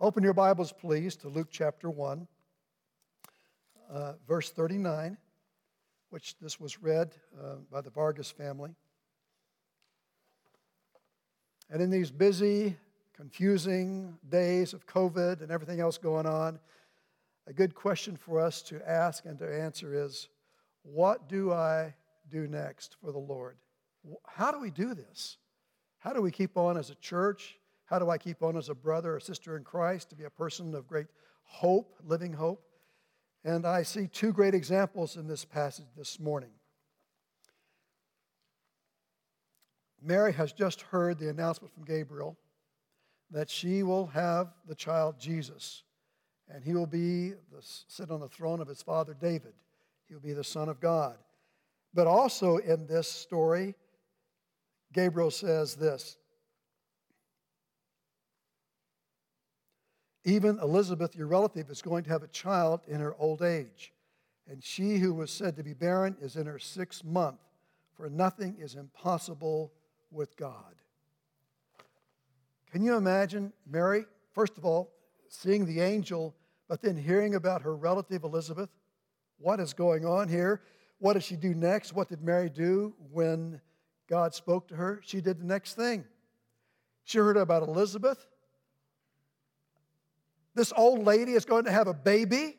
Open your Bibles, please, to Luke chapter 1, uh, verse 39, which this was read uh, by the Vargas family. And in these busy, confusing days of COVID and everything else going on, a good question for us to ask and to answer is what do I do next for the Lord? How do we do this? How do we keep on as a church? How do I keep on as a brother or sister in Christ to be a person of great hope, living hope? And I see two great examples in this passage this morning. Mary has just heard the announcement from Gabriel that she will have the child Jesus, and he will be the, sit on the throne of his father David. He will be the Son of God. But also in this story, Gabriel says this Even Elizabeth, your relative, is going to have a child in her old age. And she who was said to be barren is in her sixth month, for nothing is impossible with God. Can you imagine Mary, first of all, seeing the angel, but then hearing about her relative Elizabeth? What is going on here? What does she do next? What did Mary do when God spoke to her? She did the next thing. She heard about Elizabeth. This old lady is going to have a baby,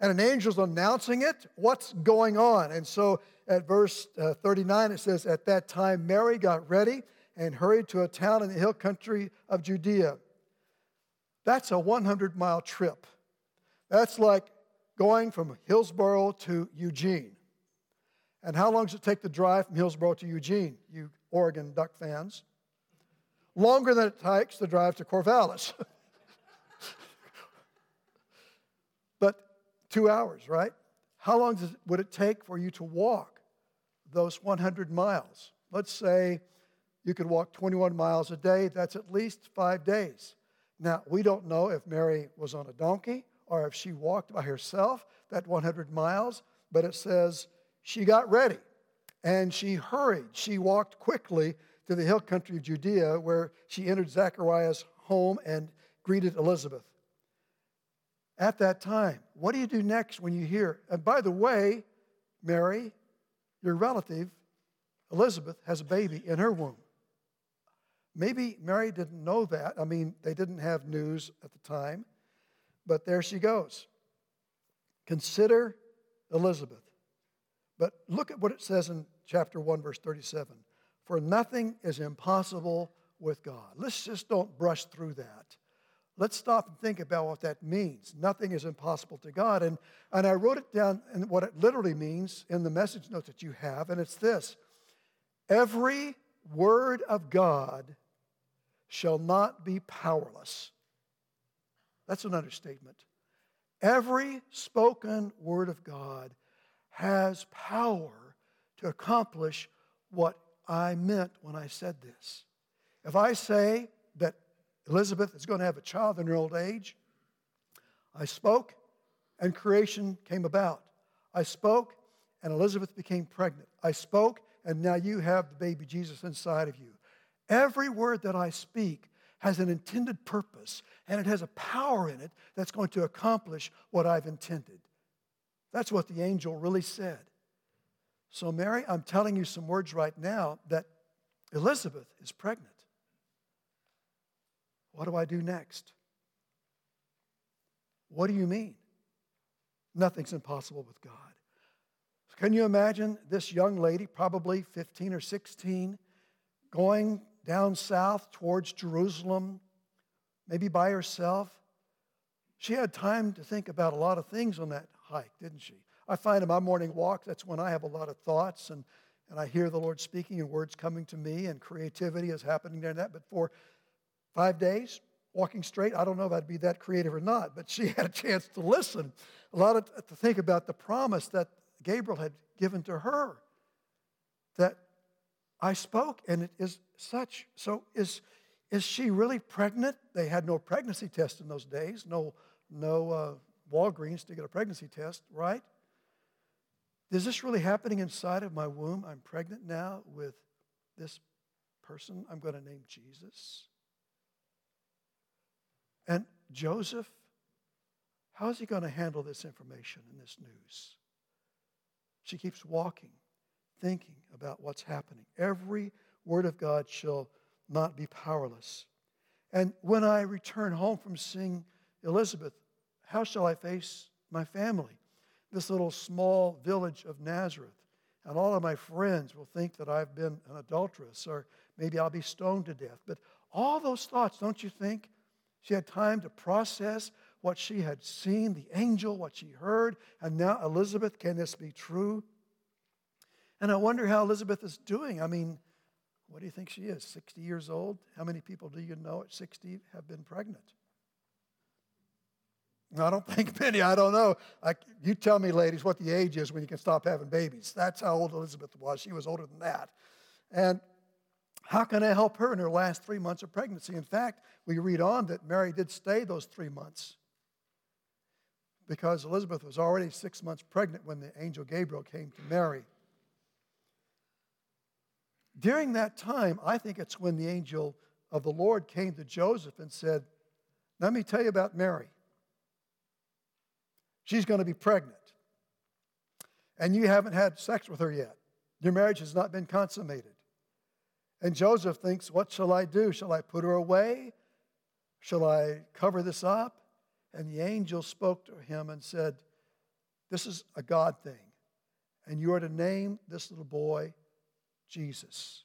and an angel's announcing it. What's going on? And so at verse uh, 39, it says, At that time, Mary got ready and hurried to a town in the hill country of Judea. That's a 100 mile trip. That's like going from Hillsboro to Eugene. And how long does it take to drive from Hillsboro to Eugene, you Oregon Duck fans? Longer than it takes to drive to Corvallis. but two hours, right? How long does, would it take for you to walk those 100 miles? Let's say you could walk 21 miles a day. That's at least five days. Now, we don't know if Mary was on a donkey or if she walked by herself that 100 miles, but it says she got ready and she hurried. She walked quickly to the hill country of Judea where she entered Zachariah's home and greeted Elizabeth. At that time, what do you do next when you hear? And by the way, Mary, your relative, Elizabeth, has a baby in her womb. Maybe Mary didn't know that. I mean, they didn't have news at the time, but there she goes. Consider Elizabeth. But look at what it says in chapter 1, verse 37 For nothing is impossible with God. Let's just don't brush through that. Let's stop and think about what that means. Nothing is impossible to God. And, and I wrote it down and what it literally means in the message notes that you have, and it's this Every word of God shall not be powerless. That's an understatement. Every spoken word of God has power to accomplish what I meant when I said this. If I say that Elizabeth is going to have a child in her old age, I spoke and creation came about. I spoke and Elizabeth became pregnant. I spoke and now you have the baby Jesus inside of you. Every word that I speak has an intended purpose and it has a power in it that's going to accomplish what I've intended. That's what the angel really said. So, Mary, I'm telling you some words right now that Elizabeth is pregnant. What do I do next? What do you mean? Nothing's impossible with God. Can you imagine this young lady, probably 15 or 16, going down south towards Jerusalem, maybe by herself? She had time to think about a lot of things on that hike, didn't she? I find in my morning walk, that's when I have a lot of thoughts and, and I hear the Lord speaking and words coming to me and creativity is happening there. And that, but for five days, walking straight, I don't know if I'd be that creative or not, but she had a chance to listen, a lot of, to think about the promise that Gabriel had given to her. That I spoke, and it is such. So is is she really pregnant? They had no pregnancy test in those days, no no uh, Walgreens to get a pregnancy test, right? Is this really happening inside of my womb? I'm pregnant now with this person I'm going to name Jesus. And Joseph, how is he going to handle this information and this news? She keeps walking, thinking about what's happening. Every word of God shall not be powerless. And when I return home from seeing Elizabeth, how shall I face my family? This little small village of Nazareth. And all of my friends will think that I've been an adulteress, or maybe I'll be stoned to death. But all those thoughts, don't you think? She had time to process what she had seen, the angel, what she heard, and now Elizabeth, can this be true? And I wonder how Elizabeth is doing. I mean, what do you think she is? 60 years old? How many people do you know at 60 have been pregnant? I don't think many. I don't know. I, you tell me, ladies, what the age is when you can stop having babies. That's how old Elizabeth was. She was older than that. And how can I help her in her last three months of pregnancy? In fact, we read on that Mary did stay those three months because Elizabeth was already six months pregnant when the angel Gabriel came to Mary. During that time, I think it's when the angel of the Lord came to Joseph and said, Let me tell you about Mary. She's going to be pregnant. And you haven't had sex with her yet. Your marriage has not been consummated. And Joseph thinks, What shall I do? Shall I put her away? Shall I cover this up? And the angel spoke to him and said, This is a God thing. And you are to name this little boy Jesus.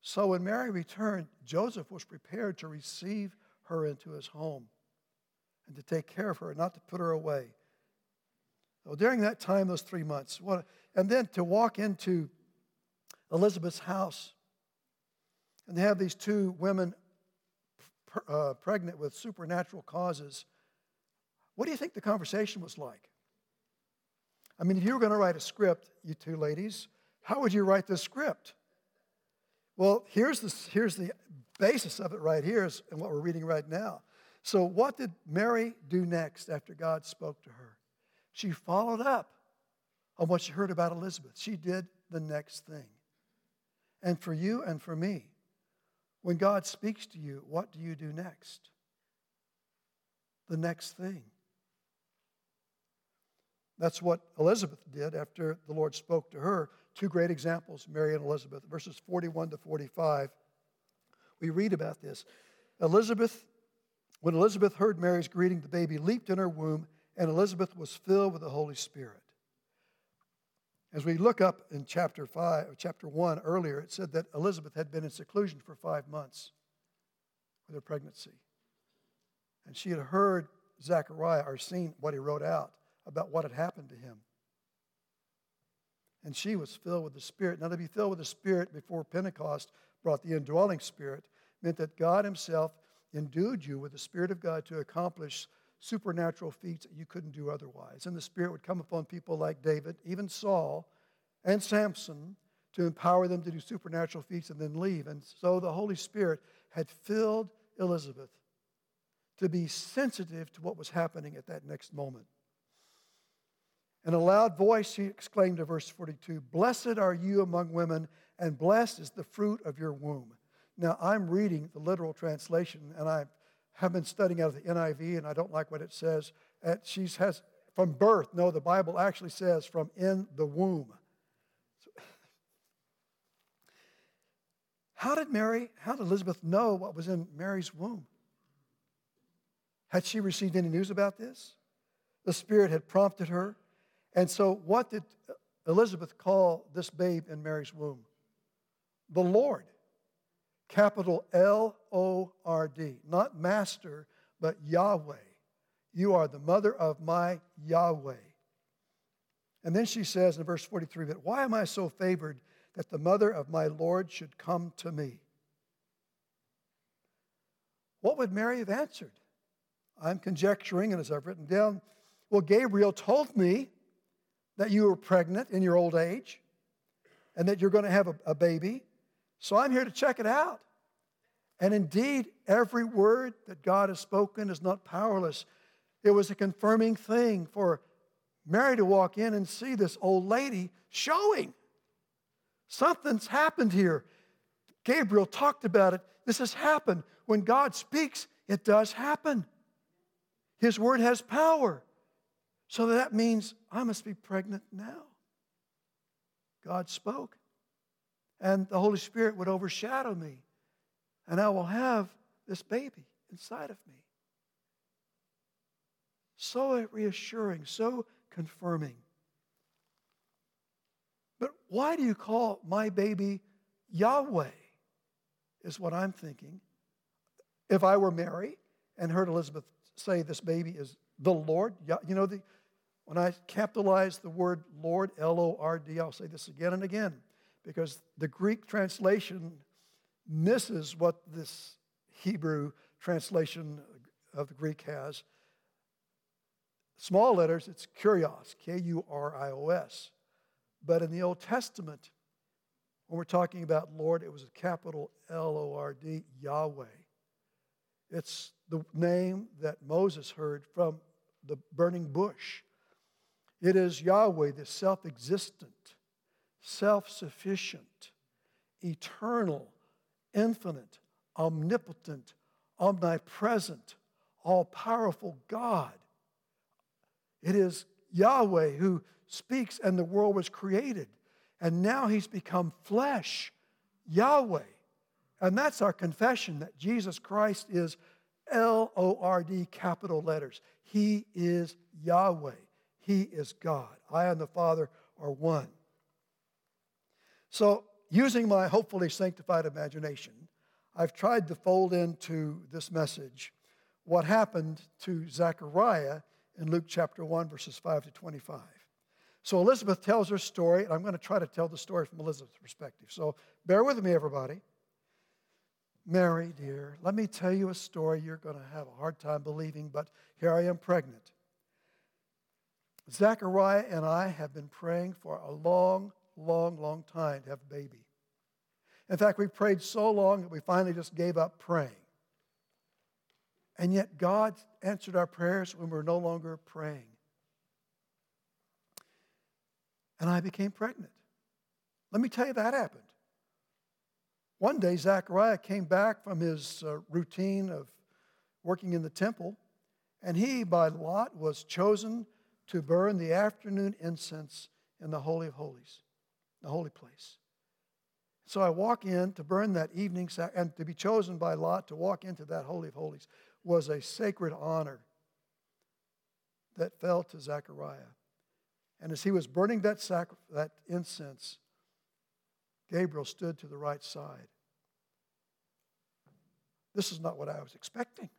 So when Mary returned, Joseph was prepared to receive her into his home and to take care of her, not to put her away. Well, during that time, those three months, what, and then to walk into Elizabeth's house and they have these two women uh, pregnant with supernatural causes, what do you think the conversation was like? I mean, if you were going to write a script, you two ladies, how would you write this script? Well, here's the, here's the basis of it right here, is, and what we're reading right now. So, what did Mary do next after God spoke to her? She followed up on what she heard about Elizabeth. She did the next thing. And for you and for me, when God speaks to you, what do you do next? The next thing. That's what Elizabeth did after the Lord spoke to her. Two great examples, Mary and Elizabeth. Verses 41 to 45, we read about this. Elizabeth, when Elizabeth heard Mary's greeting, the baby leaped in her womb, and Elizabeth was filled with the Holy Spirit. As we look up in chapter 5, chapter 1 earlier, it said that Elizabeth had been in seclusion for five months with her pregnancy. And she had heard Zechariah or seen what he wrote out about what had happened to him. And she was filled with the Spirit. Now, to be filled with the Spirit before Pentecost brought the indwelling Spirit meant that God Himself endued you with the Spirit of God to accomplish supernatural feats that you couldn't do otherwise. And the Spirit would come upon people like David, even Saul, and Samson to empower them to do supernatural feats and then leave. And so the Holy Spirit had filled Elizabeth to be sensitive to what was happening at that next moment. In a loud voice, he exclaimed to verse 42 Blessed are you among women, and blessed is the fruit of your womb. Now, I'm reading the literal translation, and I have been studying out of the NIV, and I don't like what it says. She has from birth. No, the Bible actually says from in the womb. how did Mary, how did Elizabeth know what was in Mary's womb? Had she received any news about this? The Spirit had prompted her. And so, what did Elizabeth call this babe in Mary's womb? The Lord. Capital L O R D. Not master, but Yahweh. You are the mother of my Yahweh. And then she says in verse 43 But why am I so favored that the mother of my Lord should come to me? What would Mary have answered? I'm conjecturing, and as I've written down, well, Gabriel told me that you were pregnant in your old age and that you're going to have a, a baby. So I'm here to check it out. And indeed, every word that God has spoken is not powerless. It was a confirming thing for Mary to walk in and see this old lady showing. Something's happened here. Gabriel talked about it. This has happened. When God speaks, it does happen. His word has power. So that means I must be pregnant now. God spoke, and the Holy Spirit would overshadow me, and I will have this baby inside of me. So reassuring, so confirming. But why do you call my baby Yahweh? Is what I'm thinking. If I were Mary and heard Elizabeth say this baby is the Lord, you know, the, when I capitalize the word Lord, L O R D, I'll say this again and again because the Greek translation misses what this Hebrew translation of the Greek has. Small letters, it's kurios, K U R I O S. But in the Old Testament, when we're talking about Lord, it was a capital L O R D, Yahweh. It's the name that Moses heard from the burning bush. It is Yahweh, the self existent, self sufficient, eternal, infinite, omnipotent, omnipresent, all powerful God. It is Yahweh who speaks and the world was created. And now he's become flesh, Yahweh. And that's our confession that Jesus Christ is L O R D, capital letters. He is Yahweh. He is God. I and the Father are one. So, using my hopefully sanctified imagination, I've tried to fold into this message what happened to Zechariah in Luke chapter 1, verses 5 to 25. So Elizabeth tells her story, and I'm going to try to tell the story from Elizabeth's perspective. So bear with me, everybody. Mary, dear, let me tell you a story you're going to have a hard time believing, but here I am pregnant. Zachariah and I have been praying for a long, long, long time to have a baby. In fact, we prayed so long that we finally just gave up praying. And yet, God answered our prayers when we were no longer praying and I became pregnant. Let me tell you that happened. One day, Zechariah came back from his uh, routine of working in the temple, and he, by lot, was chosen to burn the afternoon incense in the Holy of Holies, the holy place. So I walk in to burn that evening, and to be chosen by lot to walk into that Holy of Holies was a sacred honor that fell to Zechariah. And as he was burning that, sacri- that incense, Gabriel stood to the right side. This is not what I was expecting.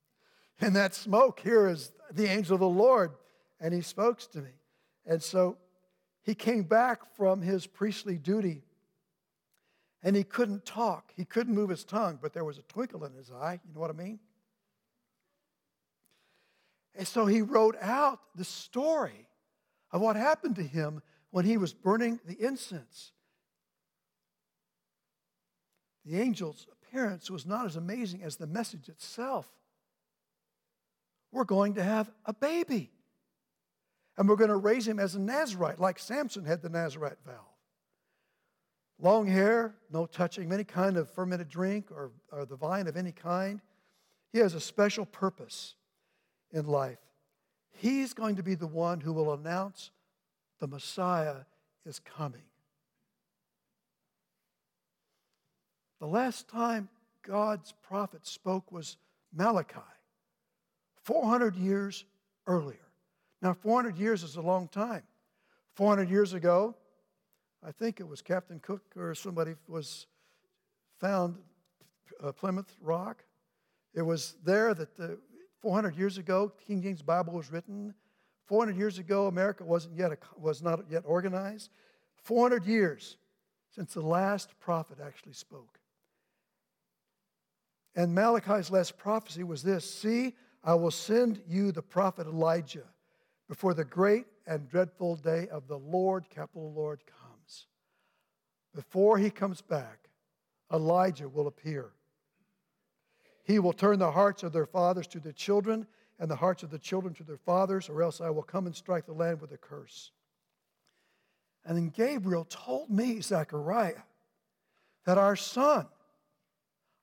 In that smoke, here is the angel of the Lord, and he spoke to me. And so he came back from his priestly duty, and he couldn't talk. He couldn't move his tongue, but there was a twinkle in his eye. You know what I mean? And so he wrote out the story of what happened to him when he was burning the incense. The angel's appearance was not as amazing as the message itself. We're going to have a baby. And we're going to raise him as a Nazarite, like Samson had the Nazarite vow. Long hair, no touching any kind of fermented drink or, or the vine of any kind. He has a special purpose in life. He's going to be the one who will announce the Messiah is coming. The last time God's prophet spoke was Malachi, 400 years earlier. Now, 400 years is a long time. 400 years ago, I think it was Captain Cook or somebody was found uh, Plymouth Rock. It was there that the 400 years ago, King James Bible was written. 400 years ago, America wasn't yet, was not yet organized. 400 years since the last prophet actually spoke. And Malachi's last prophecy was this See, I will send you the prophet Elijah before the great and dreadful day of the Lord, capital Lord, comes. Before he comes back, Elijah will appear. He will turn the hearts of their fathers to their children and the hearts of the children to their fathers, or else I will come and strike the land with a curse. And then Gabriel told me, Zechariah, that our son,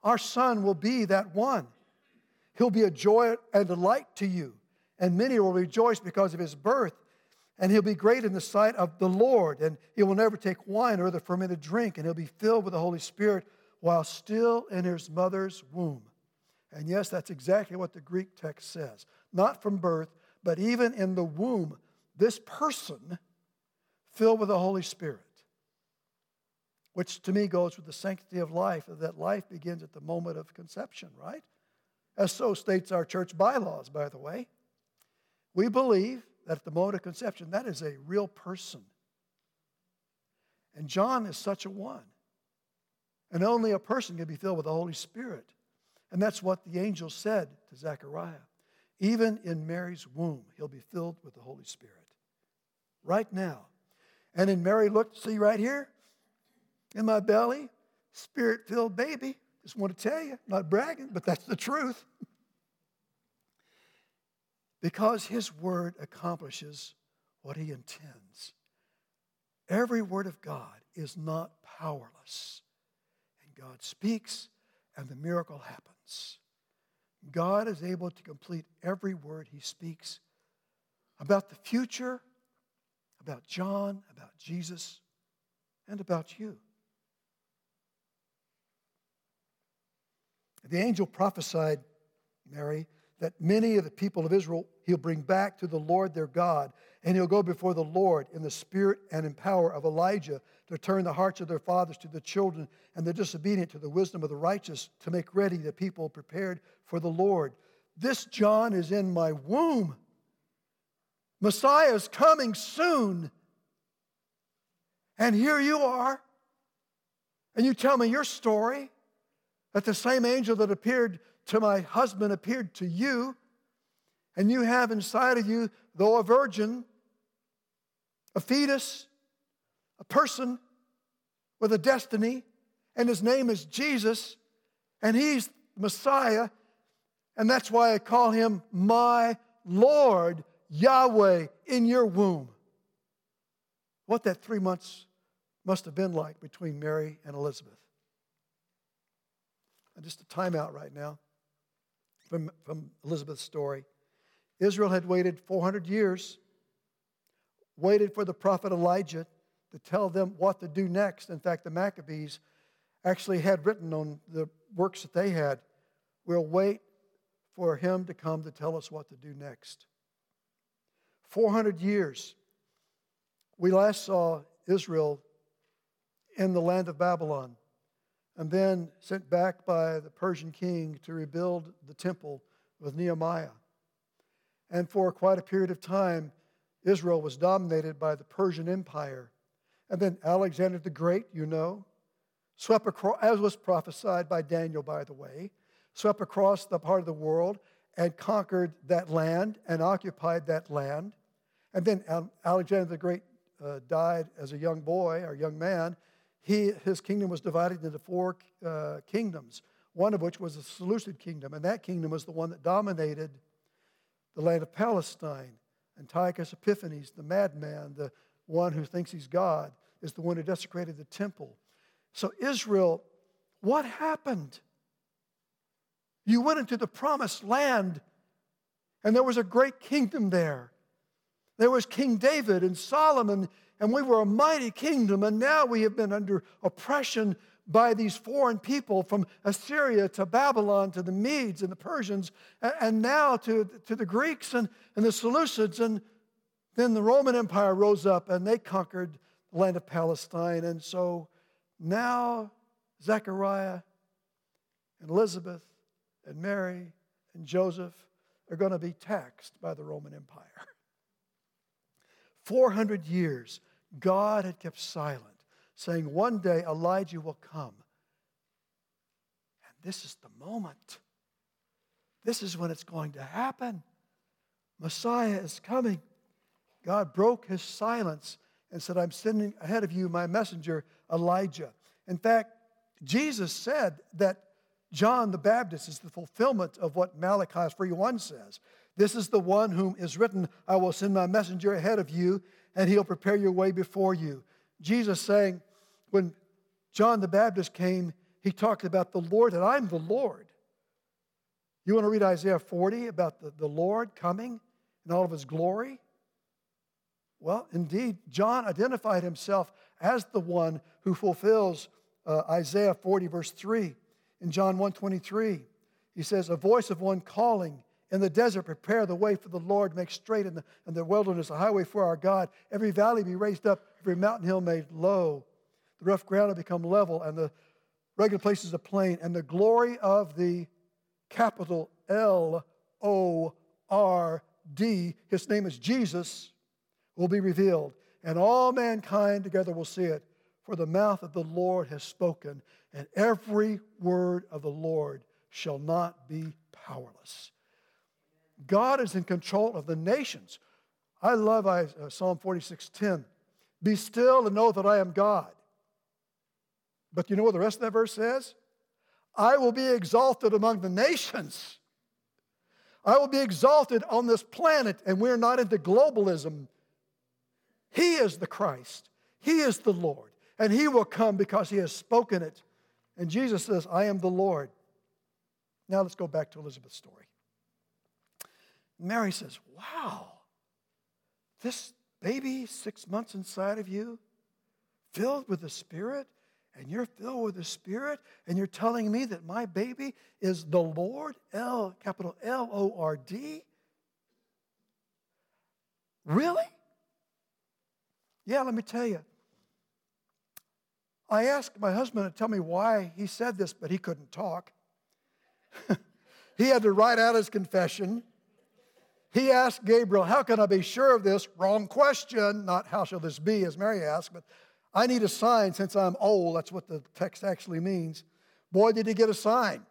our son will be that one. He'll be a joy and a delight to you, and many will rejoice because of his birth. And he'll be great in the sight of the Lord, and he will never take wine or other fermented drink, and he'll be filled with the Holy Spirit while still in his mother's womb. And yes, that's exactly what the Greek text says. Not from birth, but even in the womb, this person filled with the Holy Spirit, which to me goes with the sanctity of life, that life begins at the moment of conception, right? As so states our church bylaws, by the way. We believe that at the moment of conception, that is a real person. And John is such a one. And only a person can be filled with the Holy Spirit. And that's what the angel said to Zechariah. Even in Mary's womb, he'll be filled with the Holy Spirit. Right now. And in Mary, look, see right here in my belly, spirit filled baby. Just want to tell you, not bragging, but that's the truth. because his word accomplishes what he intends. Every word of God is not powerless. And God speaks, and the miracle happens. God is able to complete every word he speaks about the future, about John, about Jesus, and about you. The angel prophesied, Mary, that many of the people of Israel he'll bring back to the Lord their God, and he'll go before the Lord in the spirit and in power of Elijah to turn the hearts of their fathers to the children and the disobedient to the wisdom of the righteous to make ready the people prepared for the Lord. This John is in my womb. Messiah is coming soon. And here you are. And you tell me your story that the same angel that appeared to my husband appeared to you, and you have inside of you, though a virgin, a fetus, a person with a destiny, and his name is Jesus, and he's Messiah, and that's why I call him my Lord, Yahweh, in your womb. What that three months must have been like between Mary and Elizabeth. And just a timeout right now from, from Elizabeth's story. Israel had waited 400 years, waited for the prophet Elijah to tell them what to do next. In fact, the Maccabees actually had written on the works that they had, we'll wait for him to come to tell us what to do next. 400 years. We last saw Israel in the land of Babylon and then sent back by the Persian king to rebuild the temple with Nehemiah. And for quite a period of time, Israel was dominated by the Persian Empire. And then Alexander the Great, you know, swept across, as was prophesied by Daniel, by the way, swept across the part of the world and conquered that land and occupied that land. And then Alexander the Great uh, died as a young boy or young man, he, his kingdom was divided into four uh, kingdoms, one of which was the Seleucid kingdom, and that kingdom was the one that dominated the land of Palestine. Antiochus Epiphanes, the madman, the one who thinks he's God, is the one who desecrated the temple. So, Israel, what happened? You went into the promised land, and there was a great kingdom there. There was King David and Solomon and we were a mighty kingdom, and now we have been under oppression by these foreign people from Assyria to Babylon to the Medes and the Persians, and now to, to the Greeks and, and the Seleucids. And then the Roman Empire rose up and they conquered the land of Palestine. And so now Zechariah and Elizabeth and Mary and Joseph are going to be taxed by the Roman Empire. 400 years, God had kept silent, saying, One day Elijah will come. And this is the moment. This is when it's going to happen. Messiah is coming. God broke his silence and said, I'm sending ahead of you my messenger, Elijah. In fact, Jesus said that John the Baptist is the fulfillment of what Malachi 3:1 says. This is the one whom is written, I will send my messenger ahead of you, and he'll prepare your way before you. Jesus saying, when John the Baptist came, he talked about the Lord, and I'm the Lord. You want to read Isaiah 40 about the, the Lord coming in all of his glory? Well, indeed, John identified himself as the one who fulfills uh, Isaiah 40, verse 3. In John 1:23, he says, A voice of one calling in the desert, prepare the way for the Lord, make straight in the, in the wilderness a highway for our God. Every valley be raised up, every mountain hill made low. The rough ground will become level, and the regular places a plain, and the glory of the capital L O R D, his name is Jesus, will be revealed, and all mankind together will see it. For the mouth of the Lord has spoken, and every word of the Lord shall not be powerless. God is in control of the nations. I love uh, Psalm 46:10. Be still and know that I am God. But you know what the rest of that verse says? I will be exalted among the nations. I will be exalted on this planet, and we're not into globalism. He is the Christ, He is the Lord, and He will come because He has spoken it. And Jesus says, I am the Lord. Now let's go back to Elizabeth's story. Mary says, Wow, this baby six months inside of you, filled with the Spirit, and you're filled with the Spirit, and you're telling me that my baby is the Lord, L, capital L O R D? Really? Yeah, let me tell you. I asked my husband to tell me why he said this, but he couldn't talk. he had to write out his confession. He asked Gabriel, How can I be sure of this? Wrong question. Not how shall this be, as Mary asked, but I need a sign since I'm old. That's what the text actually means. Boy, did he get a sign.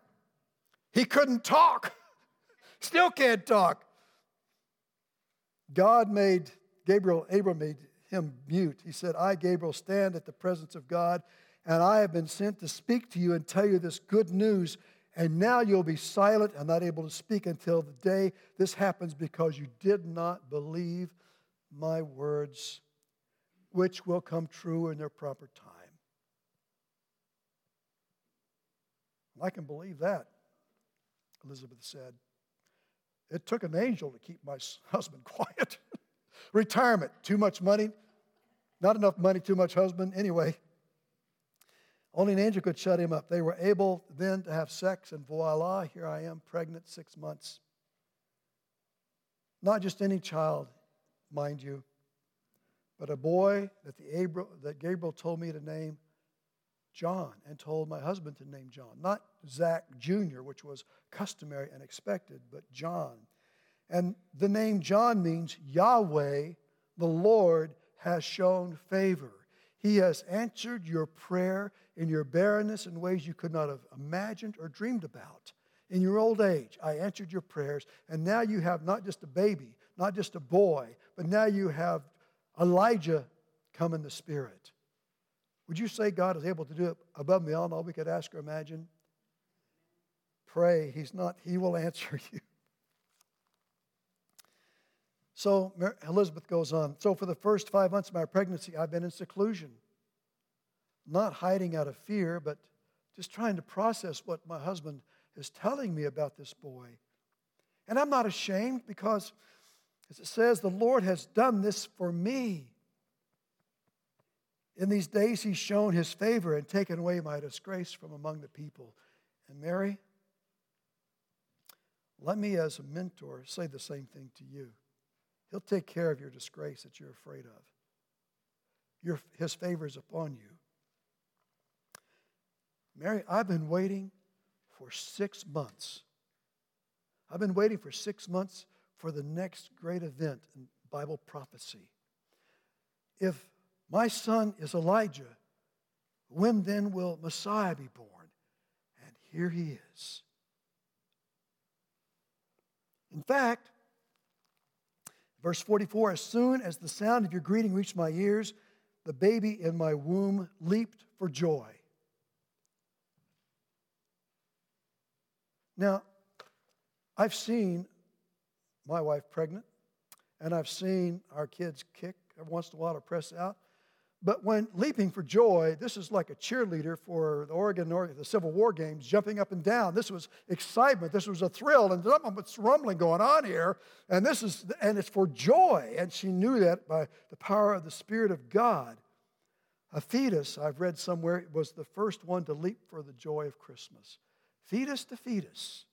He couldn't talk, still can't talk. God made Gabriel, Abram made him mute. He said, I, Gabriel, stand at the presence of God, and I have been sent to speak to you and tell you this good news. And now you'll be silent and not able to speak until the day this happens because you did not believe my words which will come true in their proper time. I can believe that, Elizabeth said. It took an angel to keep my husband quiet. Retirement, too much money, not enough money, too much husband. Anyway, only an angel could shut him up. They were able then to have sex, and voila, here I am, pregnant six months. Not just any child, mind you but a boy that, the Abra- that Gabriel told me to name John and told my husband to name John. Not Zach Jr., which was customary and expected, but John. And the name John means Yahweh, the Lord, has shown favor. He has answered your prayer in your barrenness in ways you could not have imagined or dreamed about. In your old age, I answered your prayers, and now you have not just a baby, not just a boy, but now you have Elijah come in the Spirit. Would you say God is able to do it above beyond all we could ask or imagine? Pray. He's not, He will answer you. So Elizabeth goes on. So for the first five months of my pregnancy, I've been in seclusion, not hiding out of fear, but just trying to process what my husband is telling me about this boy. And I'm not ashamed because as it says, the Lord has done this for me. In these days, he's shown his favor and taken away my disgrace from among the people. And Mary, let me, as a mentor, say the same thing to you. He'll take care of your disgrace that you're afraid of. Your, his favor is upon you. Mary, I've been waiting for six months. I've been waiting for six months for the next great event in Bible prophecy. If my son is Elijah, when then will Messiah be born? And here he is. In fact, verse 44 as soon as the sound of your greeting reached my ears, the baby in my womb leaped for joy. Now, I've seen my wife pregnant, and I've seen our kids kick every once in a while to press out. But when leaping for joy, this is like a cheerleader for the Oregon or the Civil War games, jumping up and down. This was excitement. This was a thrill, and something's rumbling going on here. And this is, and it's for joy. And she knew that by the power of the Spirit of God. A fetus, I've read somewhere, was the first one to leap for the joy of Christmas. Fetus to fetus.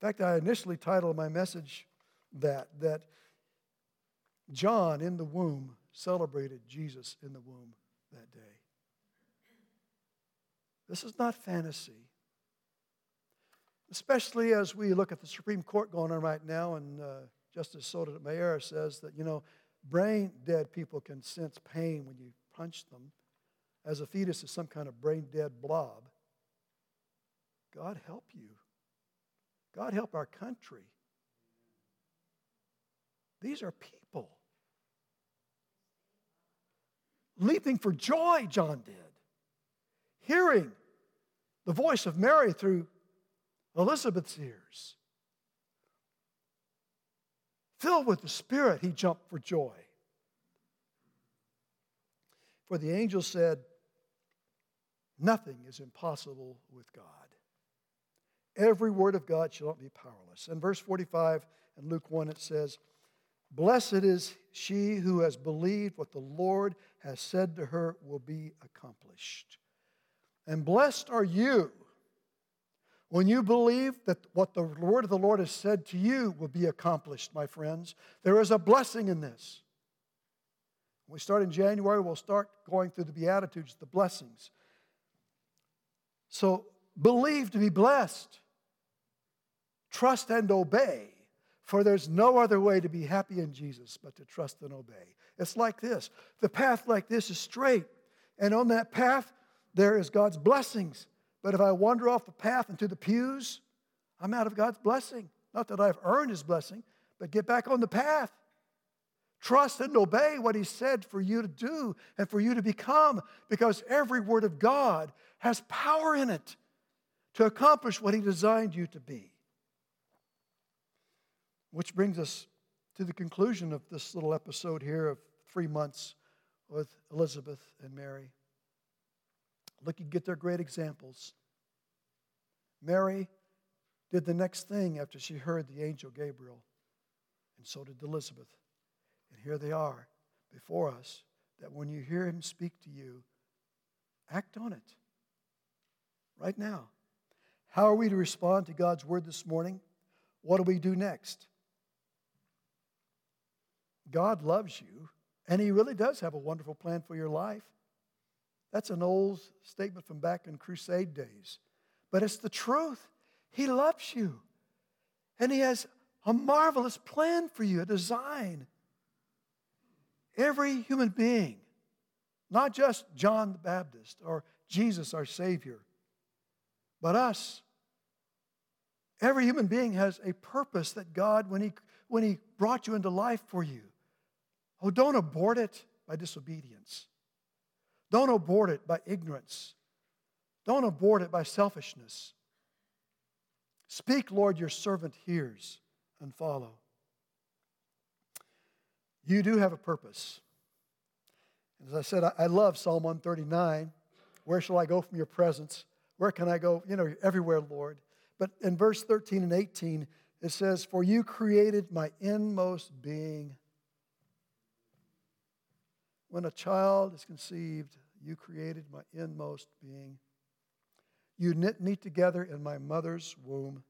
In fact, I initially titled my message that, that John in the womb celebrated Jesus in the womb that day. This is not fantasy. Especially as we look at the Supreme Court going on right now, and uh, Justice Sotomayor says that, you know, brain dead people can sense pain when you punch them, as a fetus is some kind of brain dead blob. God help you. God help our country. These are people. Leaping for joy, John did. Hearing the voice of Mary through Elizabeth's ears. Filled with the Spirit, he jumped for joy. For the angel said, Nothing is impossible with God. Every word of God shall not be powerless. In verse 45 in Luke 1, it says, Blessed is she who has believed what the Lord has said to her will be accomplished. And blessed are you when you believe that what the word of the Lord has said to you will be accomplished, my friends. There is a blessing in this. When we start in January, we'll start going through the Beatitudes, the blessings. So believe to be blessed, trust and obey. For there's no other way to be happy in Jesus but to trust and obey. It's like this the path like this is straight, and on that path, there is God's blessings. But if I wander off the path into the pews, I'm out of God's blessing. Not that I've earned His blessing, but get back on the path. Trust and obey what He said for you to do and for you to become, because every word of God has power in it to accomplish what He designed you to be. Which brings us to the conclusion of this little episode here of three months with Elizabeth and Mary. Look, get their great examples. Mary did the next thing after she heard the angel Gabriel, and so did Elizabeth. And here they are before us that when you hear him speak to you, act on it right now. How are we to respond to God's word this morning? What do we do next? God loves you, and He really does have a wonderful plan for your life. That's an old statement from back in crusade days, but it's the truth. He loves you, and He has a marvelous plan for you, a design. Every human being, not just John the Baptist or Jesus, our Savior, but us. Every human being has a purpose that God, when He, when he brought you into life for you, Oh, don't abort it by disobedience. Don't abort it by ignorance. Don't abort it by selfishness. Speak, Lord, your servant hears, and follow. You do have a purpose. As I said, I love Psalm 139. Where shall I go from your presence? Where can I go? You know, everywhere, Lord. But in verse 13 and 18, it says, For you created my inmost being when a child is conceived, you created my inmost being. You knit me together in my mother's womb.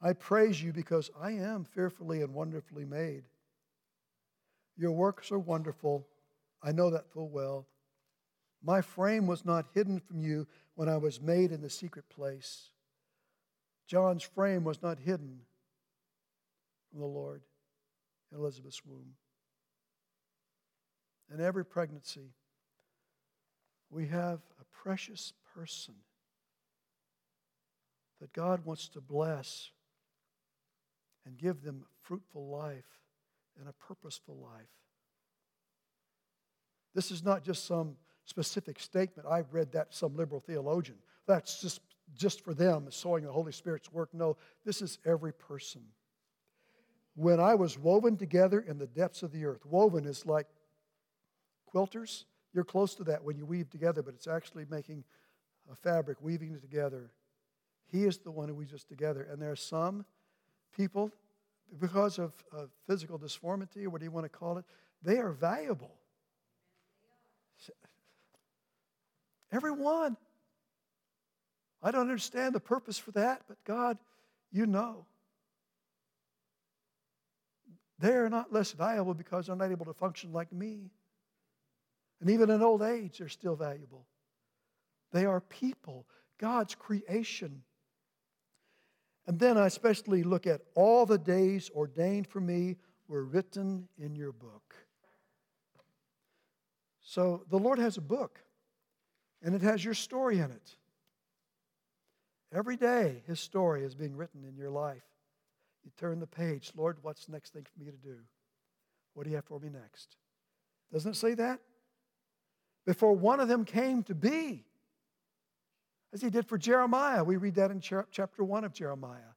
I praise you because I am fearfully and wonderfully made. Your works are wonderful. I know that full well. My frame was not hidden from you when I was made in the secret place. John's frame was not hidden from the Lord in Elizabeth's womb in every pregnancy, we have a precious person that God wants to bless and give them fruitful life and a purposeful life. This is not just some specific statement. I've read that some liberal theologian. That's just, just for them, sowing the Holy Spirit's work. No, this is every person. When I was woven together in the depths of the earth, woven is like quilters. You're close to that when you weave together, but it's actually making a fabric, weaving it together. He is the one who weaves us together. And there are some people, because of, of physical disformity, or what do you want to call it, they are valuable. Everyone. I don't understand the purpose for that, but God, you know. They're not less valuable because they're not able to function like me. And even in old age, they're still valuable. They are people, God's creation. And then I especially look at all the days ordained for me were written in your book. So the Lord has a book, and it has your story in it. Every day, His story is being written in your life. You turn the page. Lord, what's the next thing for me to do? What do you have for me next? Doesn't it say that? Before one of them came to be, as he did for Jeremiah. We read that in chapter 1 of Jeremiah.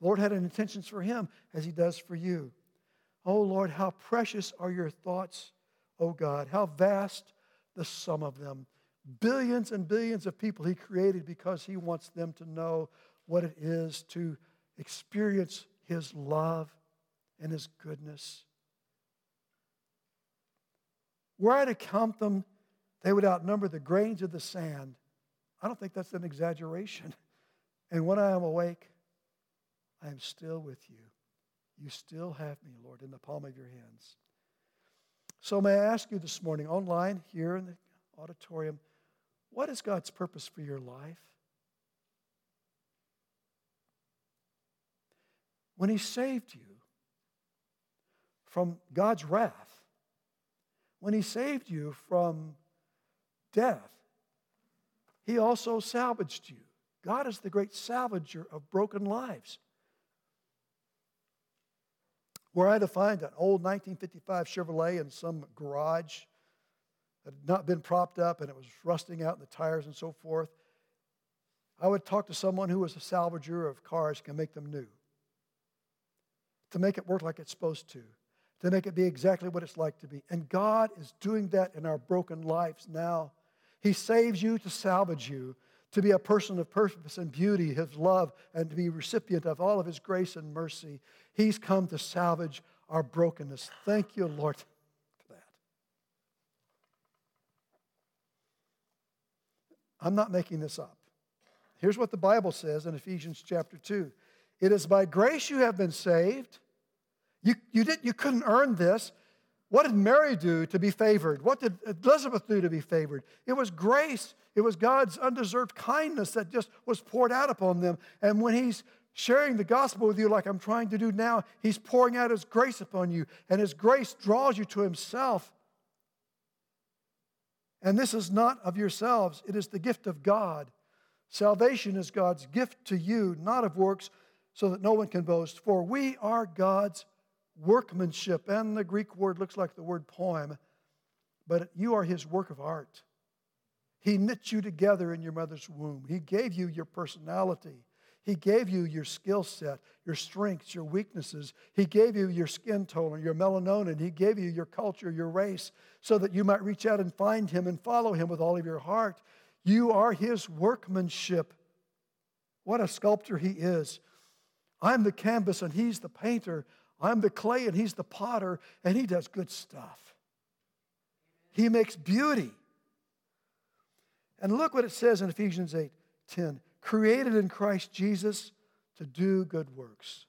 The Lord had intentions for him as he does for you. Oh Lord, how precious are your thoughts, oh God. How vast the sum of them. Billions and billions of people he created because he wants them to know what it is to experience his love and his goodness. Were I to count them, they would outnumber the grains of the sand. I don't think that's an exaggeration. And when I am awake, I am still with you. You still have me, Lord, in the palm of your hands. So, may I ask you this morning, online, here in the auditorium, what is God's purpose for your life? When He saved you from God's wrath, when He saved you from death, He also salvaged you. God is the great salvager of broken lives. Were I to find an old 1955 Chevrolet in some garage that had not been propped up and it was rusting out in the tires and so forth, I would talk to someone who was a salvager of cars can make them new to make it work like it's supposed to, to make it be exactly what it's like to be. And God is doing that in our broken lives now. He saves you to salvage you, to be a person of purpose and beauty, His love, and to be recipient of all of His grace and mercy. He's come to salvage our brokenness. Thank you, Lord, for that. I'm not making this up. Here's what the Bible says in Ephesians chapter 2. It is by grace you have been saved. You, you, did, you couldn't earn this. What did Mary do to be favored? What did Elizabeth do to be favored? It was grace. It was God's undeserved kindness that just was poured out upon them. And when He's sharing the gospel with you, like I'm trying to do now, He's pouring out His grace upon you. And His grace draws you to Himself. And this is not of yourselves, it is the gift of God. Salvation is God's gift to you, not of works, so that no one can boast. For we are God's workmanship. And the Greek word looks like the word poem, but you are his work of art. He knit you together in your mother's womb. He gave you your personality. He gave you your skill set, your strengths, your weaknesses. He gave you your skin tone, your melanin. He gave you your culture, your race, so that you might reach out and find Him and follow Him with all of your heart. You are His workmanship. What a sculptor He is. I'm the canvas and he's the painter. I'm the clay and he's the potter, and he does good stuff. He makes beauty. And look what it says in Ephesians 8 10 created in Christ Jesus to do good works.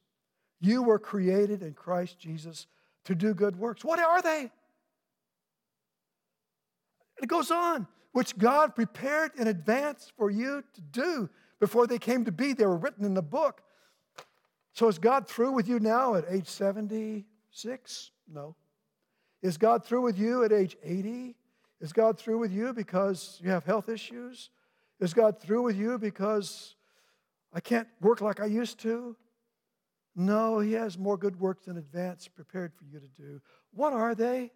You were created in Christ Jesus to do good works. What are they? It goes on, which God prepared in advance for you to do before they came to be. They were written in the book. So is God through with you now at age 76? No. Is God through with you at age 80? Is God through with you because you have health issues? Is God through with you because I can't work like I used to? No, He has more good works in advance prepared for you to do. What are they?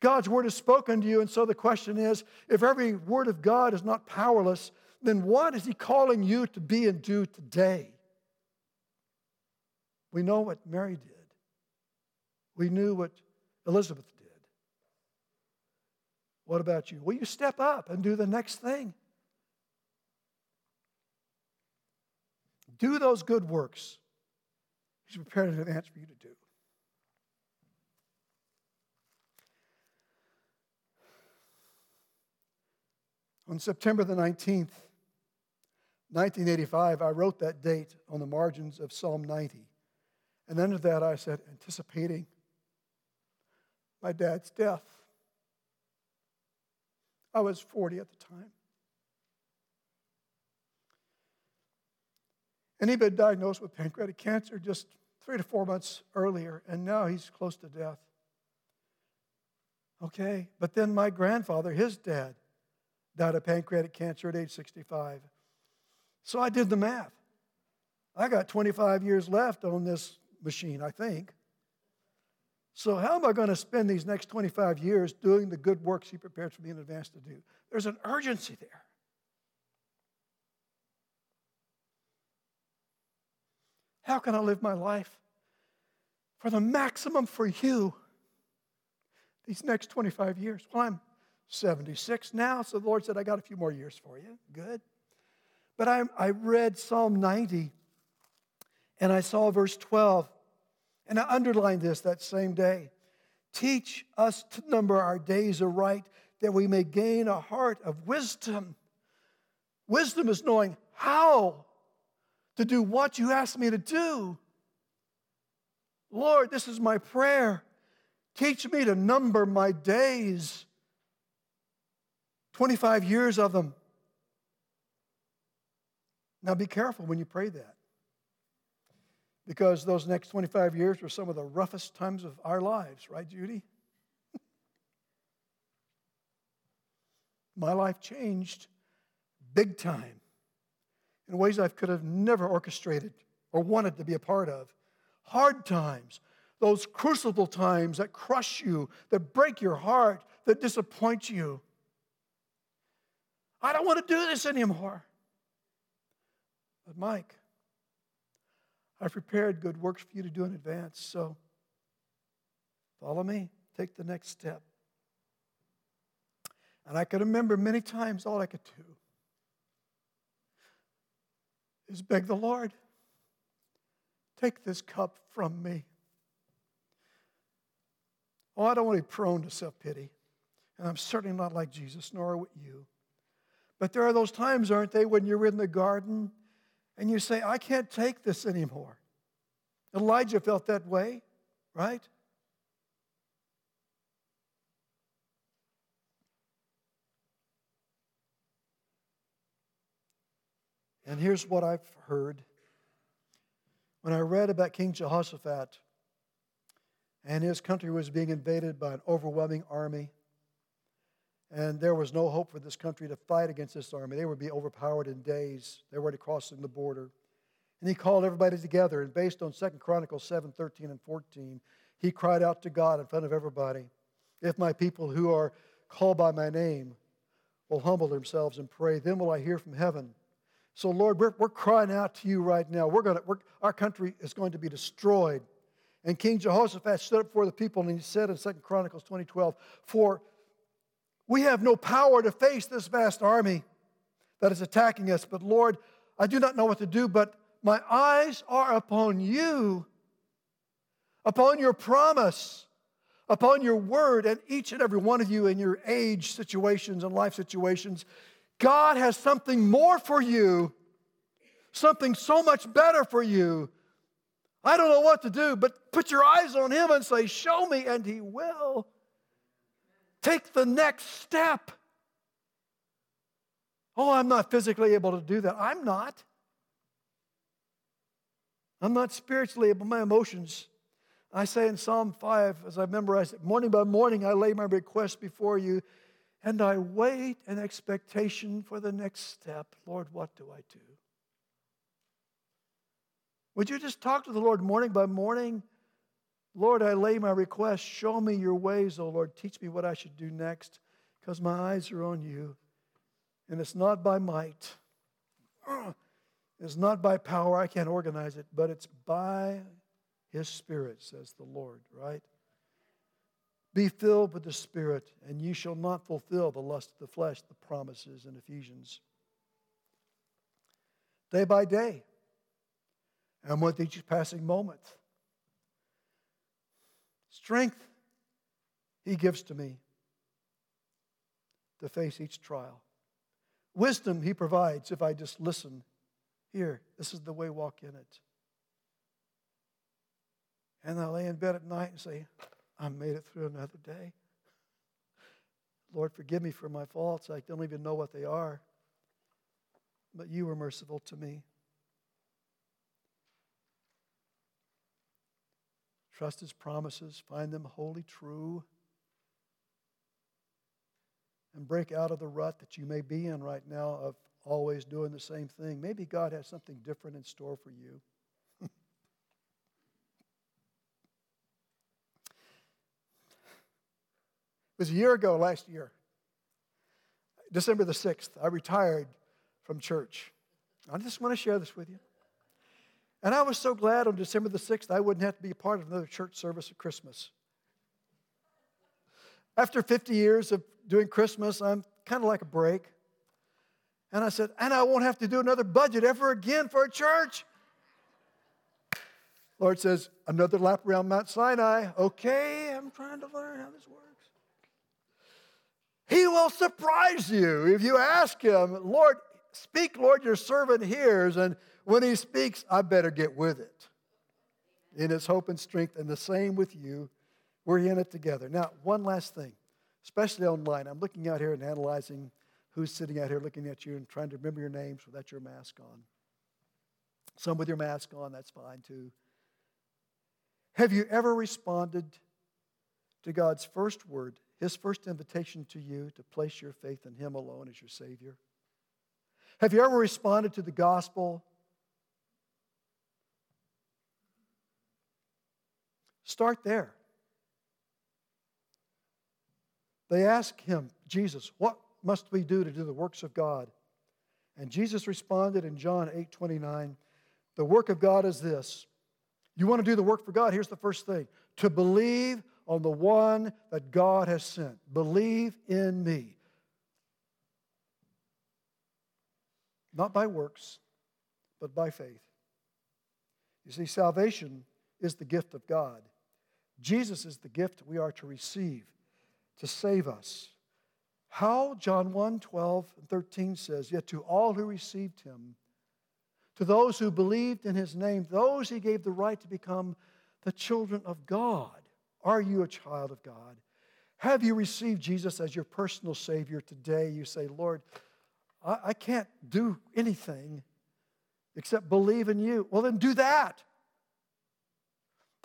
God's word is spoken to you, and so the question is if every word of God is not powerless, then what is He calling you to be and do today? We know what Mary did, we knew what Elizabeth did. What about you? Will you step up and do the next thing? Do those good works He's prepared in advance for you to do. On September the 19th, 1985, I wrote that date on the margins of Psalm 90. And under that, I said, anticipating my dad's death. I was 40 at the time. And he'd been diagnosed with pancreatic cancer just three to four months earlier, and now he's close to death. Okay, but then my grandfather, his dad, died of pancreatic cancer at age 65. So I did the math. I got 25 years left on this machine, I think. So, how am I going to spend these next 25 years doing the good works He prepared for me in advance to do? There's an urgency there. How can I live my life for the maximum for you these next 25 years? Well, I'm 76 now, so the Lord said, I got a few more years for you. Good. But I, I read Psalm 90 and I saw verse 12, and I underlined this that same day. Teach us to number our days aright, that we may gain a heart of wisdom. Wisdom is knowing how to do what you asked me to do. Lord, this is my prayer. Teach me to number my days, 25 years of them. Now be careful when you pray that. Because those next 25 years were some of the roughest times of our lives, right, Judy? My life changed big time in ways I could have never orchestrated or wanted to be a part of. Hard times, those crucible times that crush you, that break your heart, that disappoint you. I don't want to do this anymore. But, Mike, I've prepared good works for you to do in advance, so follow me, take the next step. And I can remember many times all I could do is beg the Lord, take this cup from me. Oh, I don't want to be prone to self pity. And I'm certainly not like Jesus, nor are you. But there are those times, aren't they, when you're in the garden and you say, I can't take this anymore. Elijah felt that way, right? And here's what I've heard. When I read about King Jehoshaphat and his country was being invaded by an overwhelming army, and there was no hope for this country to fight against this army. They would be overpowered in days. They were already crossing the border. And he called everybody together, and based on 2 Chronicles 7 13 and 14, he cried out to God in front of everybody If my people who are called by my name will humble themselves and pray, then will I hear from heaven so, Lord, we're, we're crying out to you right now. We're gonna, we're, our country is going to be destroyed. And King Jehoshaphat stood up before the people and he said in 2 Chronicles 2012, For we have no power to face this vast army that is attacking us. But Lord, I do not know what to do, but my eyes are upon you, upon your promise, upon your word, and each and every one of you in your age situations and life situations God has something more for you, something so much better for you. I don't know what to do, but put your eyes on Him and say, Show me, and He will. Take the next step. Oh, I'm not physically able to do that. I'm not. I'm not spiritually able. My emotions. I say in Psalm 5, as I memorize it, morning by morning I lay my request before you and I wait in expectation for the next step. Lord, what do I do? Would you just talk to the Lord morning by morning? Lord, I lay my request. Show me your ways, O Lord. Teach me what I should do next because my eyes are on you. And it's not by might, it's not by power. I can't organize it, but it's by His Spirit, says the Lord, right? Be filled with the Spirit, and you shall not fulfill the lust of the flesh, the promises in Ephesians. Day by day, and with each passing moment. Strength He gives to me to face each trial. Wisdom He provides if I just listen. Here, this is the way, walk in it. And I lay in bed at night and say, I made it through another day. Lord, forgive me for my faults. I don't even know what they are. But you were merciful to me. Trust his promises, find them wholly true, and break out of the rut that you may be in right now of always doing the same thing. Maybe God has something different in store for you. it was a year ago last year, December the 6th, I retired from church. I just want to share this with you. And I was so glad on December the 6th I wouldn't have to be a part of another church service at Christmas. After 50 years of doing Christmas, I'm kind of like a break. And I said, and I won't have to do another budget ever again for a church. Lord says, another lap around Mount Sinai. Okay, I'm trying to learn how this works. He will surprise you if you ask him, Lord, speak, Lord, your servant hears. And when he speaks, I better get with it. In his hope and strength, and the same with you. We're in it together. Now, one last thing, especially online. I'm looking out here and analyzing who's sitting out here looking at you and trying to remember your names without your mask on. Some with your mask on, that's fine too. Have you ever responded to God's first word, His first invitation to you to place your faith in Him alone as your Savior? Have you ever responded to the gospel Start there. They ask him, Jesus, what must we do to do the works of God? And Jesus responded in John 8 29, the work of God is this. You want to do the work for God? Here's the first thing to believe on the one that God has sent. Believe in me. Not by works, but by faith. You see, salvation is the gift of God. Jesus is the gift we are to receive to save us. How? John 1 12 and 13 says, Yet to all who received him, to those who believed in his name, those he gave the right to become the children of God. Are you a child of God? Have you received Jesus as your personal Savior today? You say, Lord, I, I can't do anything except believe in you. Well, then do that.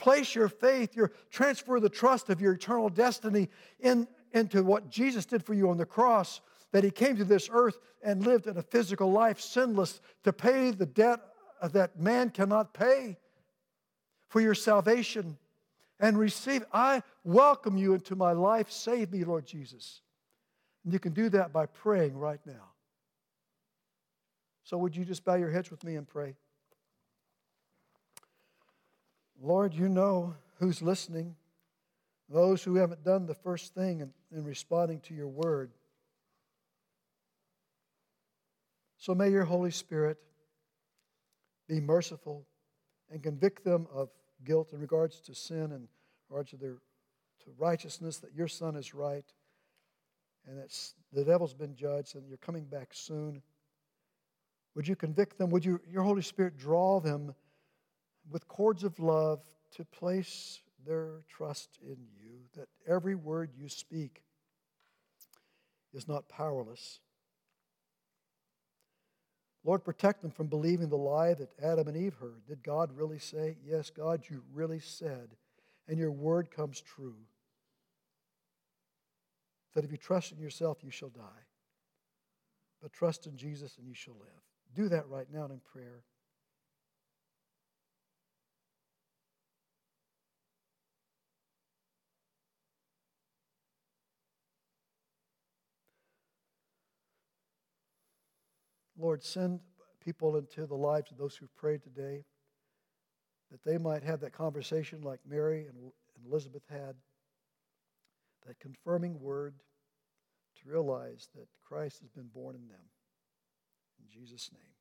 Place your faith, your transfer the trust of your eternal destiny in, into what Jesus did for you on the cross, that he came to this earth and lived in a physical life sinless to pay the debt that man cannot pay for your salvation and receive. I welcome you into my life. Save me, Lord Jesus. And you can do that by praying right now. So, would you just bow your heads with me and pray? Lord, you know who's listening, those who haven't done the first thing in, in responding to your word. So may your Holy Spirit be merciful and convict them of guilt in regards to sin and regards to their to righteousness, that your son is right, and that the devil's been judged, and you're coming back soon. Would you convict them? Would you, your Holy Spirit draw them with cords of love to place their trust in you, that every word you speak is not powerless. Lord, protect them from believing the lie that Adam and Eve heard. Did God really say? Yes, God, you really said, and your word comes true. That if you trust in yourself, you shall die. But trust in Jesus and you shall live. Do that right now in prayer. Lord, send people into the lives of those who've prayed today, that they might have that conversation like Mary and Elizabeth had, that confirming word to realize that Christ has been born in them. In Jesus' name.